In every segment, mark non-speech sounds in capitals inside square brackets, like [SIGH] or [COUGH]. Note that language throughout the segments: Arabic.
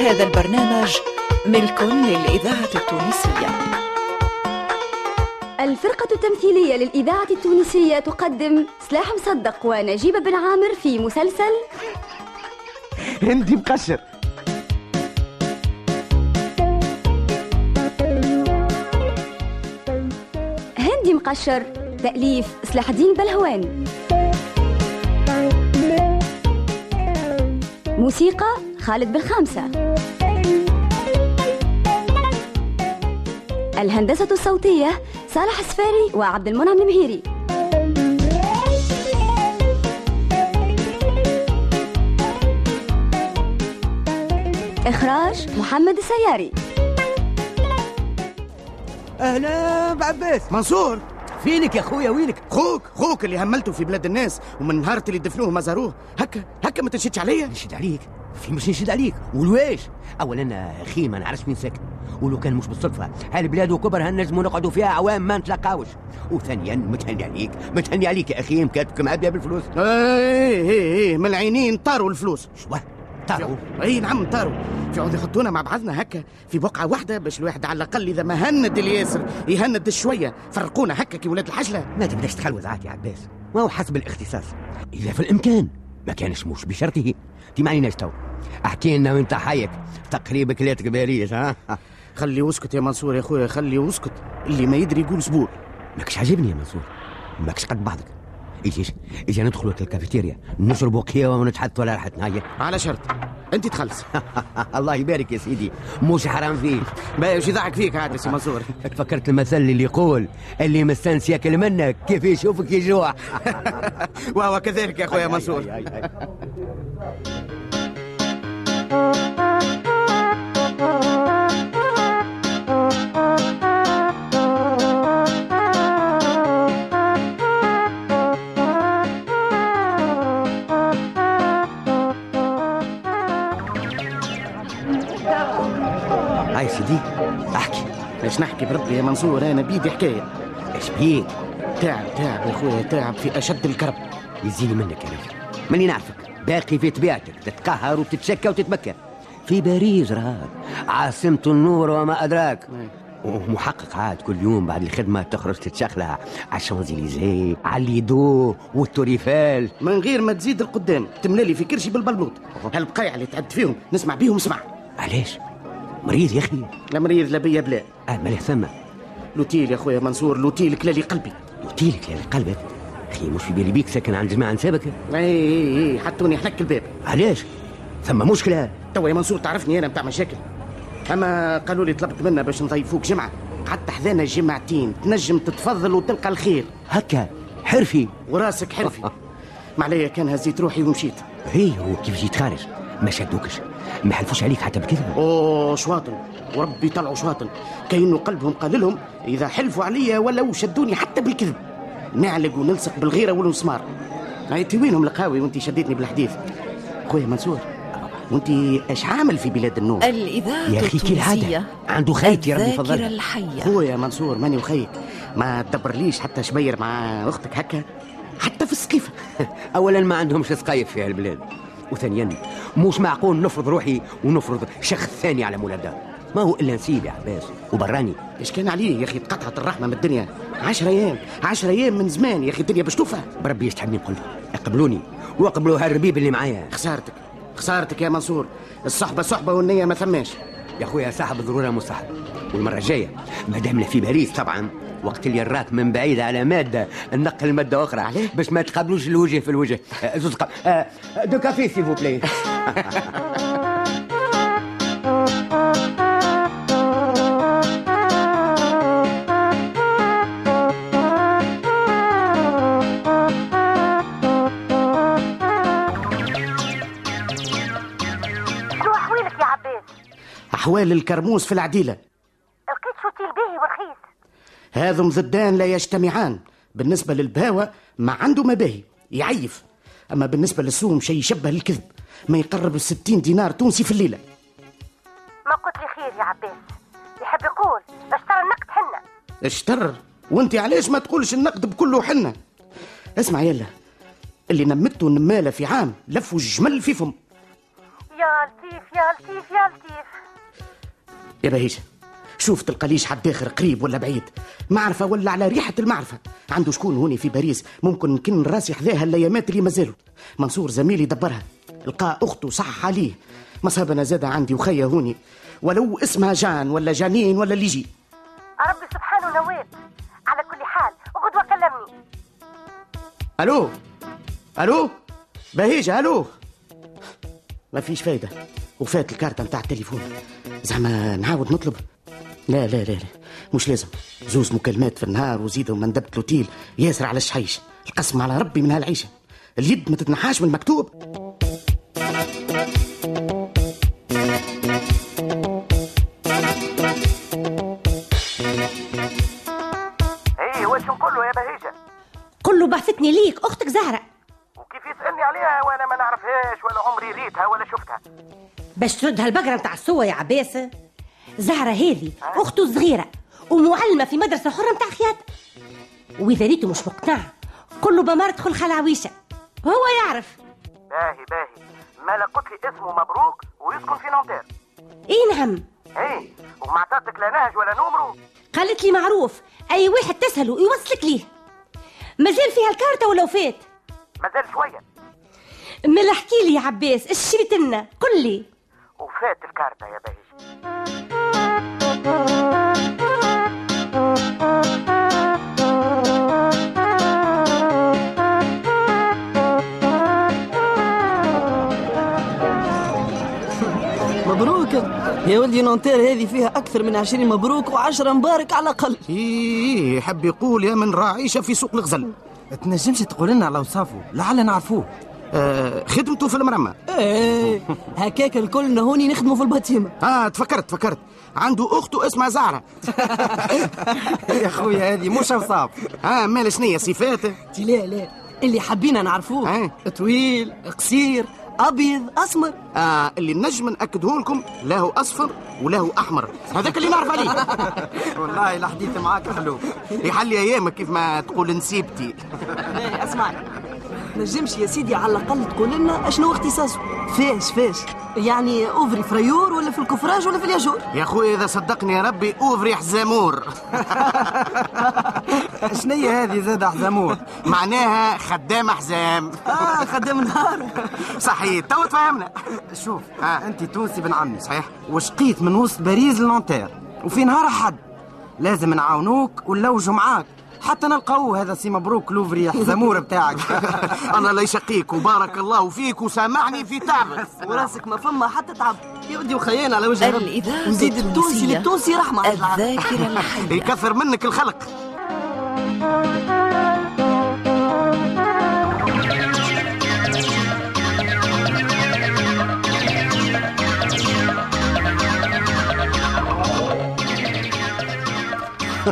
هذا البرنامج ملك للإذاعة التونسية. الفرقة التمثيلية للإذاعة التونسية تقدم سلاح مصدق ونجيب بن عامر في مسلسل هندي مقشر. هندي مقشر تأليف سلاح الدين بلهوان. موسيقى خالد بالخامسة الهندسة الصوتية صالح السفاري وعبد المنعم المهيري. إخراج محمد السياري. أهلا بعباس منصور. فينك يا خويا وينك؟ خوك خوك اللي هملته في بلاد الناس ومن نهار اللي دفنوه ما زاروه. هكا هكا ما تنشدش عليا. نشد عليك. في مش نشد عليك. ولواش اولا أخي ما نعرفش وين ساكن. ولو كان مش بالصدفة هالبلاد وكبر هنجموا نقعدوا فيها عوام ما نتلاقاوش. وثانيا متهني عليك متهني عليك يا أخي مكاتبك معبيه بالفلوس. إيه إيه إيه من العينين طاروا الفلوس. شو؟ طاروا؟ اي نعم طاروا. في عود يحطونا مع بعضنا هكا في بقعة واحدة باش الواحد على الأقل إذا ما هند الياسر يهند شوية. فرقونا هكا كي ولاد الحجله ما تبدأش تخلوز عاد يا عباس. ما هو حسب الاختصاص. اذا في الإمكان. ما كانش مش بشرطه. تي معنيناش تو احكي لنا وانت حيك تقريبا كلاتك باريس ها؟ خلي واسكت يا منصور يا خويا خلي واسكت اللي ما يدري يقول زبور ماكش عاجبني يا منصور. ماكش قد بعضك. إيش إيش؟ ندخلوا الكافيتيريا نشربوا قهوه ونتحدثوا على راحتنا هيا على شرط. أنت تخلص. [LAUGHS] الله يبارك يا سيدي. مش حرام فيك. باهي وش يضحك فيك يا سي منصور؟ [LAUGHS] تفكرت المثل اللي يقول اللي مستانس ياكل منك كيف يشوفك يجوع. [LAUGHS] وهو كذلك يا خويا منصور. سيدي أحكي. باش نحكي بربي يا منصور أنا بيدي حكاية. إيش بيك تعب تعب يا خويا تعب في أشد الكرب. يزيني منك يا رجل ماني نعرفك. باقي في طبيعتك. تتقهر وتتشكى وتتمكن في باريس راه عاصمة النور وما أدراك. ومحقق عاد كل يوم بعد الخدمة تخرج تتشخلع. على الشانزليزيه على الليدو والتوريفال. من غير ما تزيد القدام تملالي في كرشي بالبلبوط. هالبقايع اللي تعد فيهم نسمع بيهم اسمع علاش؟ مريض يا أخي. لا مريض لا بيا بلا. آه مالي ثم l'hôtel يا خويا منصور l'hôtel كلالي قلبي. قلتيلك يا قلبك أخي مش في بالي بيك ساكن عند جماعة نسابك؟ إي إي إي حطوني حلك الباب. علاش؟ ثم مشكلة. توا يا منصور تعرفني أنا بتاع مشاكل. أما قالوا لي طلبت منا باش نضيفوك جمعة. قعدت حذانا جمعتين. تنجم تتفضل وتلقى الخير. هكا حرفي. وراسك حرفي. [LAUGHS] معليا كان هزيت روحي ومشيت. هي هو كيف جيت خارج؟ ما شدوكش؟ ما حلفوش عليك حتى بكذبة. أوه شواطن. وربي طلعوا شواطن. كأنه قلبهم قال لهم إذا حلفوا عليا ولو شدوني حتى بالكذب. نعلق ونلصق بالغيرة والمسمار. انت وينهم القهاوي وانت شديتني بالحديث؟ خويا منصور وانت إيش عامل في بلاد النوم الإذاعة يا أخي كي العادة التونسية عنده خيتي ربي الذاكرة يفضلها الحية. خويا منصور ماني وخيك ما تدبرليش حتى شبير مع أختك هكا. حتى في السقيفة. [LAUGHS] اولا ما عندهمش سقايف في هالبلاد. وثانيا مش معقول نفرض روحي ونفرض شخص ثاني على مولاد ما هو إلا نسيب يا عباس. وبراني. إيش كان عليه يا أخي؟ تقطعت الرحمة من الدنيا. عشر أيام عشر أيام من زمان يا أخي الدنيا باش توفى. بربي يستحمني نقول اقبلوني واقبلوا هالربيب اللي معايا. خسارتك خسارتك يا منصور. الصحبة صحبة والنية ما ثماش. يا خويا صاحب ضروره مصاحب والمرة الجاية ما دامنا في باريس طبعا وقت اللي راك من بعيد على مادة نقل مادة أخرى. عليه؟ باش ما تقابلوش الوجه في الوجه. آه، زوز. آه، deux cafés s'il vous plaît. شنو أحوالك يا عباس أحوال الكرموس في العديلة. هذم ضدان لا يجتمعان. بالنسبة للبهوه ما عنده ما باهي يعيف. أما بالنسبة للسوم شيء يشبه الكذب. ما يقرب الستين دينار تونسي في الليلة. ما قلت لي خير يا عباس. يحب يقول اشترى النقد حنا. اشتر؟ وانت علاش ما تقولش النقد بكله حنه اسمع يلا. اللي نمته نماله في عام لفوا الجمل في فم. يا لطيف يا لطيف يا لطيف. يا بهيجة. شوف تلقاليش حد اخر قريب ولا بعيد. معرفة ولا على ريحة المعرفة. عنده شكون هوني في باريس. ممكن كن راسي حذاها الأيامات اللي مازالوا منصور زميلي دبرها. لقى أخته صح عليه مصابنا زادة عندي وخيا هوني. ولو اسمها جان ولا جانين ولا اللي يجي. ربي سبحانه نوال على كل حال غدوة كلمني. ألو؟ ألو؟ بهيجة ألو؟ ما فيش فايدة. وفات الكارتة متاع التليفون. زعما نعاود نطلب. لا لا لا لا. مش لازم. زوز مكالمات في النهار وزيدوا مندبة لوتيل ياسر على الشحيش القسم على ربي من هالعيشة. اليد ما تتنحاش من المكتوب. إيه واش نقول يا بهيجة؟ قل له بعثتني ليك. أختك زهرة. وكيف يسألني عليها وأنا ما نعرفهاش ولا عمري ريتها ولا شفتها؟ باش ترد هالبقرة نتاع السوا يا عباس زهرة هذه اخته الصغيره ومعلمة في مدرسة حرة نتاع خياطه وإذا ريتو مش مقتنع قل له بمار تدخل خلاويشة. هو يعرف. باهي باهي. مالا قلت لي اسمه مبروك ويسكن في نونتير. إي نعم. إيه وما عطاتك لا نهج ولا نمرو قالت لي معروف أي واحد تسهله يوصلك ليه. مازال فيها الكارتة ولا وفات؟ مازال شوية. ملا احكي لي يا عباس إيش شريت لنا؟ قل لي. وفات الكارتة يا بهيج مبروك. يا ولدي نونتير هذه فيها أكثر من عشرين مبروك وعشرة مبارك على الأقل. إيه يحب يقول يا من راعيشة في سوق الغزل. تنجمش تقول لنا على وصافه لعل نعرفوه. آه خدمته في المرمى. إيه هكاك الكل هوني نخدموا في الباتيمة آه تفكرت تفكرت. عنده اخته اسمها زهرة. [LAUGHS] يا خويا هذه مش وصاف آه مال شنية؟ صفاته. لا لا. اللي حبينا نعرفوه. طويل قصير أبيض أسمر. آه اللي نجم نأكده لكم له أصفر وله أحمر. هذاك اللي نعرف عليه. [LAUGHS] والله الحديث معاك حلو. يحلي أيامك كيف ما تقول نسيبتي. إيه، اسمع نجمش يا سيدي على الأقل تقول لنا أشنو اختصاصه فاش فاش يعني ouvrier فريور ولا في الكفراج ولا في الياجور. [LAUGHS] يا خويا إذا صدقني يا ربي ouvrier حزامور. [LAUGHS] شنية هذه زاد حزامور؟ [LAUGHS] معناها خدام حزام. آه خدام نهار. صحيح تو تفهمنا. شوف آه. أنت تونسي بن عمي صحيح. وشقيت من وسط باريس لنونتير وفي نهار حد لازم نعاونوك ونلوجوا معاك. حتى نلقاوه هذا سي مبروك l'ouvrier حزامور بتاعك. [LAUGHS] الله لا يشقيك وبارك الله فيك وسامحني في تعبك وراسك ما فما حتى تعب. يا ودي وخيان على وجه ربي. الإذاعة وزيد التونسي للتونسي العالم. الذاكرة الحية. [LAUGHS] يكثر منك الخلق.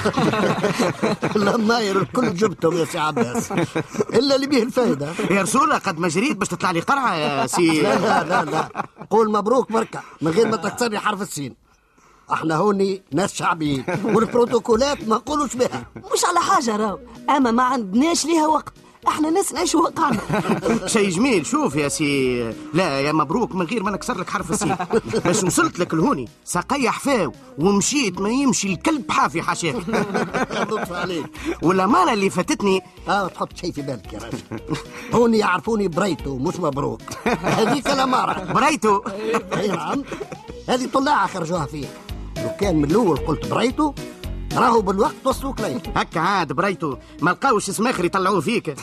[LAUGHS] الناير الكل جبتهم يا سي عباس. إلا اللي به الفايدة. يا رسول قد ما جريت باش تطلع لي قرعة يا سي. لا لا لا لا. قول مبروك بركة من غير ما تكسرني حرف السين. إحنا هوني ناس شعبيين والبروتوكولات ما نقولوش بها. مش على حاجة راو. أما ما عندناش ليها وقت. إحنا ناس نعيشوا واقعنا [LAUGHS] شيء جميل شوف يا سي. لا يا مبروك من غير ما نكسر لك حرف السين. [LAUGHS] باش وصلت لك لهوني ساقي حفاو ومشيت ما يمشي الكلب حافي حاشاك. [LAUGHS] لطف عليك. والأمانة اللي فاتتني آه تحط شيء في بالك يا راجل هوني يعرفوني بريتو مش مبروك. هذيك الاماره بريتو أي نعم. هذه طلاعه خرجوها فيه. لو كان من الأول قلت بريتو راهو بالوقت وصلوك لي هكا عاد بريتو ما لقاوش اسم اخر يطلعوه فيك.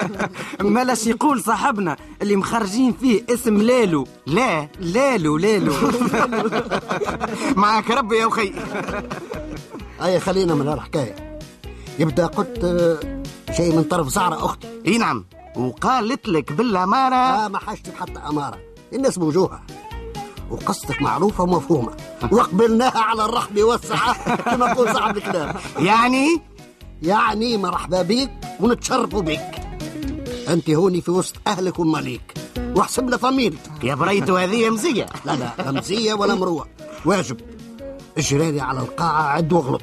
[LAUGHS] مالاش يقول صاحبنا اللي مخرجين فيه اسم لالو. لا لالو لالو. [LAUGHS] معاك ربي يا أخي. أي خلينا من هالحكاية. يبدأ قلت آه، شيء من طرف زعرة أختي. إي نعم. وقالت لك بالأمارة. آه ما حاجتي بحتى أمارة. الناس بوجوهها وقصتك معروفة ومفهومة. وقبلناها على الرحب والسعه [LAUGHS] كما يقول صاحب الكلام. يعني؟ يعني مرحبا بيك ونتشرفوا بيك. أنت هوني في وسط أهلك وماليك. واحسب لها فاميلتك يا بريتو هذه مزيه لا لا مزيه ولا مروة. واجب. اجري على القاعة عد واغلط.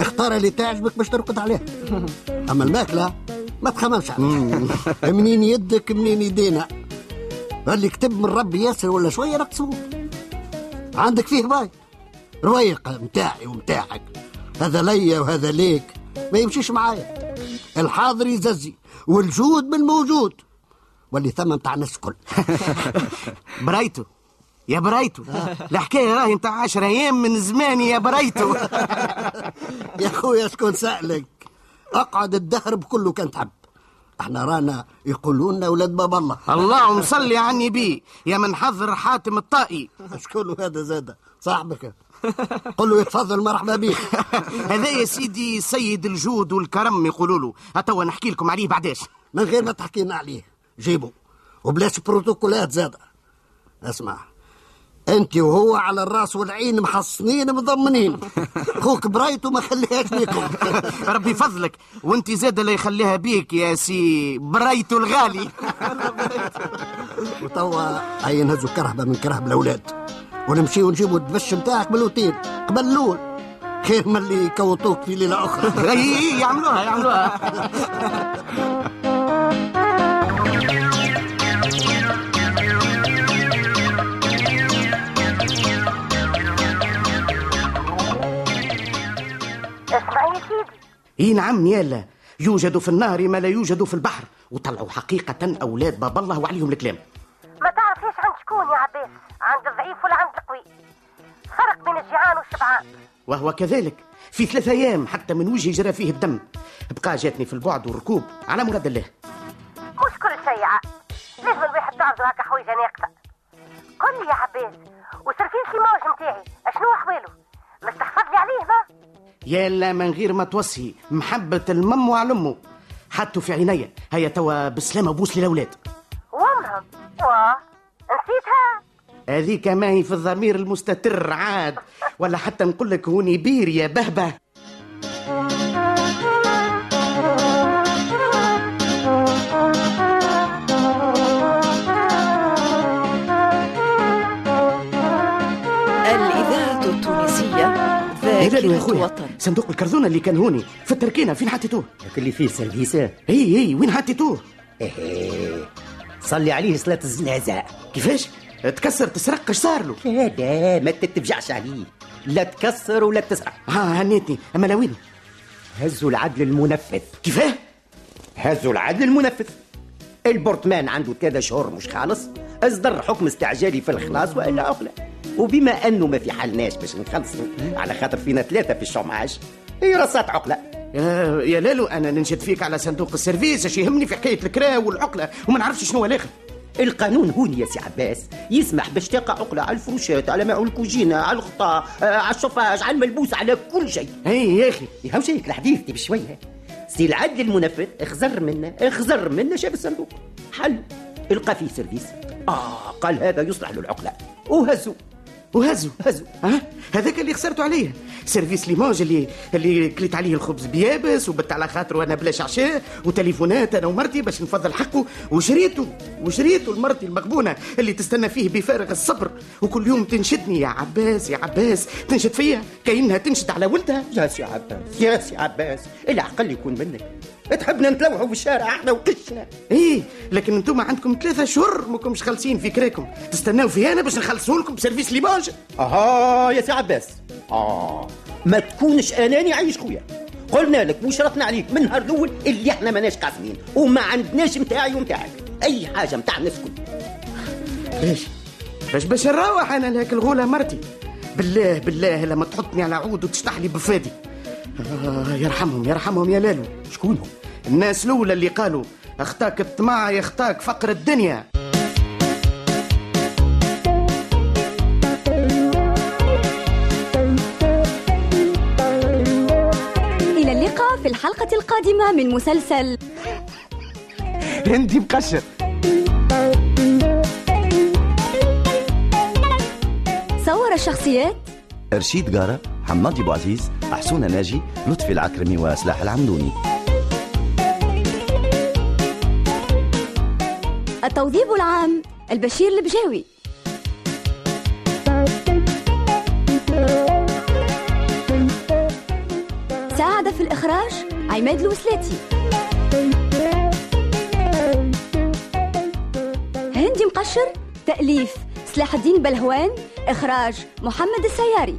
اختار اللي تعجبك باش ترقد عليها [LAUGHS] أما الماكلة ما تخممش عليها. منين يدك منين يدينا؟ اللي كتب من ربي ياسر ولا شوية نقصوه عندك فيه باي رويقة متاعي ومتاعك. هذا ليا وهذا ليك. ما يمشيش معايا. الحاضر يززي والجود من موجود. واللي ثم متاع الناس الكل. [LAUGHS] برايتو. يا برايتو. الحكاية راهي متاع عشر أيام من زماني يا برايتو. [LAUGHS] يا خويا شكون سألك؟ أقعد الدهر بكله كان تحب. إحنا رانا يقولون لنا ولاد باب الله. اللهم [LAUGHS] صل على النبي يا من حضر حاتم الطائي. شكون هذا زاده صاحبك. قل له يتفضل مرحبا بك. [LAUGHS] هذا يا سيدي سيد الجود والكرم يقولوا له. هتوا نحكي لكم عليه بعداش من غير ما تحكي لنا عليه. جيبه. وبلاش بروتوكولات زادة اسمع. انت وهو على الراس والعين محصنين مضمنين. [LAUGHS] خوك برايته ما خليهاش بيكم. [LAUGHS] ربي فضلك. وانت زاد لا يخليها بيك يا سي برايتو الغالي. [LAUGHS] وتوا هيا نهزوا كرهبة من كرهب الأولاد. ونمشيو نجيبوا الدبش نتاعك من الاوتيل قبل الأول. خير من اللي يكوطوك في ليلة أخرى. اي يعملوها يعملوها. إي نعم يالا. يوجد في النهر ما لا يوجد في البحر. وطلعوا حقيقة أولاد باب الله وعليهم الكلام. ما تعرفيش عند شكون يا عباس عند الضعيف ولا عند القوي؟ فرق بين الجيعان والشبعان. وهو كذلك. في ثلاثة أيام حتى من وجهي جرى فيه الدم. بقى جاتني في البعد والركوب على مراد الله. مش كل شيء لازم الواحد تعرض هكا حويجه ناقصة. قل لي يا عباس وسرفيل موج نتاعي أشنو احواله مش تحفظ لي عليه ما يالا من غير ما توصي محبة المم وعلى أمه حطوا في عينيا هيا توا بسلامة بوس للأولاد وامهم واه نسيتها؟ هذيك ما هي في الضمير المستتر عاد. ولا حتى نقول لك هوني بير يا بهبه. هلالو يا صندوق الكرتونة اللي كان هوني. في التركينة فين حطيتوه اللي فيه سيرفيسات إي إي وين حطيتوه إيه. صلي عليه صلاة الزنازة كيفاش؟ تكسر تسرق إيش صار له؟ لا لا ما تتفجعش عليه. لا تكسر ولا تسرق. ها هنيتني. أما لا وين؟ هزوا العدل المنفذ. كيفاه؟ هزوا العدل المنفذ. ال appartement عنده ثلاثة شهور مش خالص. اصدر حكم استعجالي في الخلاص وإلا عقله وبما أنه ما في حالناش باش نخلصوا على خاطر فينا ثلاثة في ال chômage هي رصات عقلة. يا, يا لالو أنا ننشد فيك على صندوق ال service اش يهمني في حكاية الكرا والعقلة وما نعرفش شنو الآخر القانون هون يا سي عباس يسمح باش تقع عقلة على الفروشات على معون الكوجينة على الغطاء آه، على الشوفاج على الملبوس على كل شيء. اي يا أخي يا شيك الحديث دي بشوية سي العدل المنفذ اخزر منا اخزر منا شاف الصندوق. حل. القى فيه service. آه قال هذا يصلح للعقلة. وهزوا وهزوا هزوا ها؟ هذاك اللي خسرته عليه service Limoges اللي اللي كليت عليه الخبز بيابس وبت على خاطره أنا بلاش عشاء وتليفونات أنا ومرتي باش نفضل حقه. وشريته وشريته لمرتي المغبونه اللي تستنى فيه بفارغ الصبر. وكل يوم تنشدني يا عباس يا عباس. تنشد فيا كأنها تنشد على ولدها. يا سي عباس يا سي عباس العقل يكون منك. تحبنا نتلوحوا في الشارع إحنا وقشنا. إيه لكن أنتم عندكم ثلاثة شهور ماكمش خالصين في كراكم تستناو في أنا باش نخلصوا لكم ب service Limoges أها يا سي عباس. آه. ما تكونش أناني عايش خويا. قلنا لك وشرطنا عليك من النهار الأول اللي إحنا ماناش قاسمين وما عندناش متاعي ومتاعك. أي حاجة متاع الناس الكل. باش باش باش نروح أنا لهاك الغولة مرتي. بالله بالله لما تحطني على عود وتشطح لي بفادي آه يرحمهم يرحمهم يا لالو. شكون هم الناس الأولى اللي قالوا اخطاك الطمع يخطاك فقر الدنيا. إلى اللقاء في الحلقة القادمة من مسلسل هندي مقشر صور الشخصيات رشيد قارة حمادي بو عزيز حسونة ناجي لطفي العكرمي وسلاح العمدوني. التوظيف العام البشير البجاوي. ساعد في الإخراج عماد الوسلاتي. هندي مقشر تأليف سلاح الدين بلهوان إخراج محمد السياري.